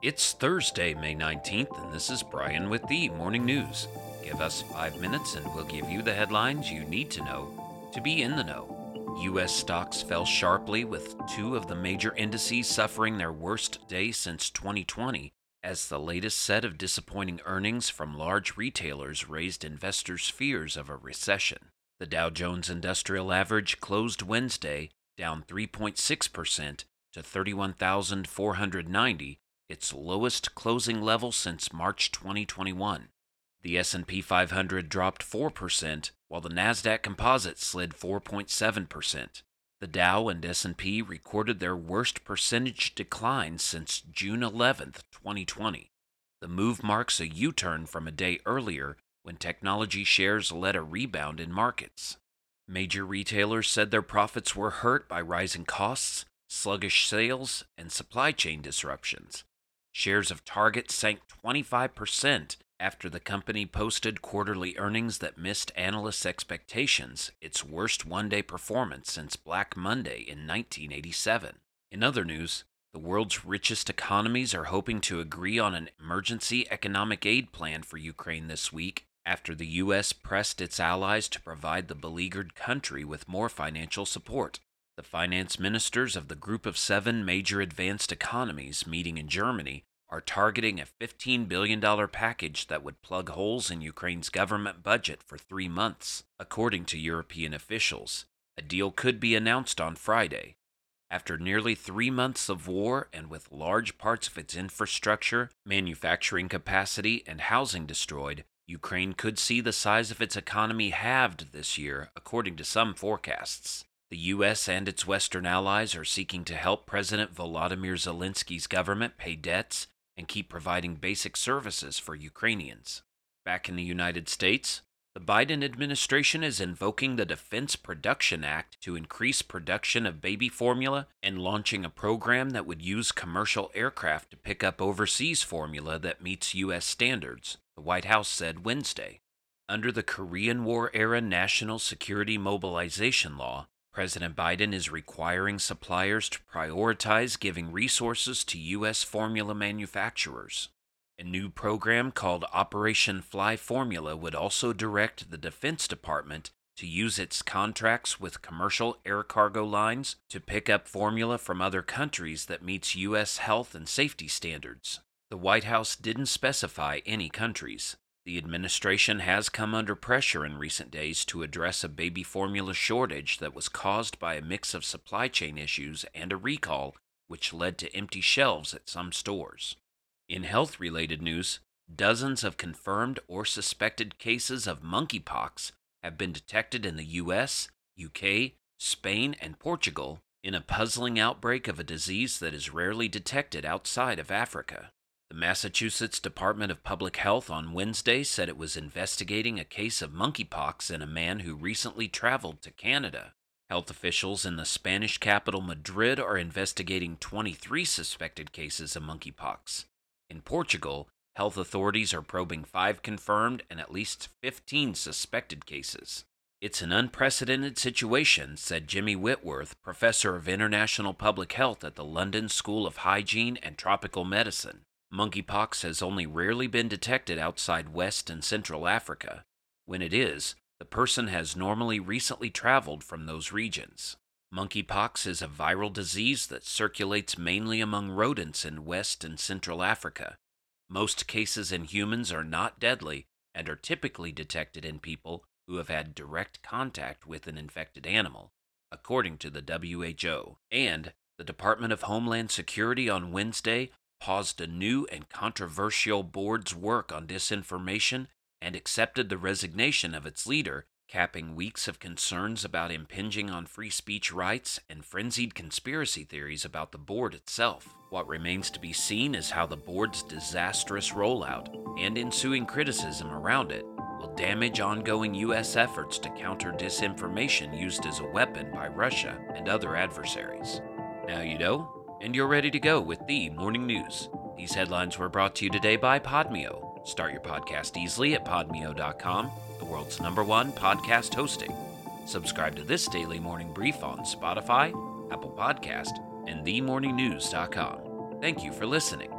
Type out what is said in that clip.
It's Thursday, May 19th, and this is Brian with the Morning News. Give us five minutes and we'll give you the headlines you need to know to be in the know. U.S. stocks fell sharply, with two of the major indices suffering their worst day since 2020, as the latest set of disappointing earnings from large retailers raised investors' fears of a recession. The Dow Jones Industrial Average closed Wednesday down 3.6% to 31,490 its lowest closing level since March 2021. The S&P 500 dropped 4%, while the Nasdaq Composite slid 4.7%. The Dow and S&P recorded their worst percentage decline since June 11, 2020. The move marks a U-turn from a day earlier when technology shares led a rebound in markets. Major retailers said their profits were hurt by rising costs, sluggish sales, and supply chain disruptions. Shares of Target sank 25% after the company posted quarterly earnings that missed analysts' expectations, its worst one day performance since Black Monday in 1987. In other news, the world's richest economies are hoping to agree on an emergency economic aid plan for Ukraine this week after the U.S. pressed its allies to provide the beleaguered country with more financial support. The finance ministers of the group of seven major advanced economies meeting in Germany are targeting a $15 billion package that would plug holes in Ukraine's government budget for three months, according to European officials. A deal could be announced on Friday. After nearly three months of war and with large parts of its infrastructure, manufacturing capacity, and housing destroyed, Ukraine could see the size of its economy halved this year, according to some forecasts. The U.S. and its Western allies are seeking to help President Volodymyr Zelensky's government pay debts and keep providing basic services for Ukrainians. Back in the United States, the Biden administration is invoking the Defense Production Act to increase production of baby formula and launching a program that would use commercial aircraft to pick up overseas formula that meets U.S. standards, the White House said Wednesday. Under the Korean War era National Security Mobilization Law, President Biden is requiring suppliers to prioritize giving resources to U.S. formula manufacturers. A new program called Operation Fly Formula would also direct the Defense Department to use its contracts with commercial air cargo lines to pick up formula from other countries that meets U.S. health and safety standards. The White House didn't specify any countries. The administration has come under pressure in recent days to address a baby formula shortage that was caused by a mix of supply chain issues and a recall, which led to empty shelves at some stores. In health related news, dozens of confirmed or suspected cases of monkeypox have been detected in the US, UK, Spain, and Portugal in a puzzling outbreak of a disease that is rarely detected outside of Africa. The Massachusetts Department of Public Health on Wednesday said it was investigating a case of monkeypox in a man who recently traveled to Canada. Health officials in the Spanish capital Madrid are investigating 23 suspected cases of monkeypox. In Portugal, health authorities are probing five confirmed and at least 15 suspected cases. It's an unprecedented situation, said Jimmy Whitworth, professor of international public health at the London School of Hygiene and Tropical Medicine. Monkeypox has only rarely been detected outside West and Central Africa. When it is, the person has normally recently traveled from those regions. Monkeypox is a viral disease that circulates mainly among rodents in West and Central Africa. Most cases in humans are not deadly and are typically detected in people who have had direct contact with an infected animal, according to the WHO. And the Department of Homeland Security on Wednesday paused a new and controversial board's work on disinformation and accepted the resignation of its leader, capping weeks of concerns about impinging on free speech rights and frenzied conspiracy theories about the board itself. What remains to be seen is how the board's disastrous rollout and ensuing criticism around it will damage ongoing U.S. efforts to counter disinformation used as a weapon by Russia and other adversaries. Now you know, and you're ready to go with the morning news. These headlines were brought to you today by Podmeo. Start your podcast easily at podmeo.com, the world's number one podcast hosting. Subscribe to this daily morning brief on Spotify, Apple Podcast, and themorningnews.com. Thank you for listening.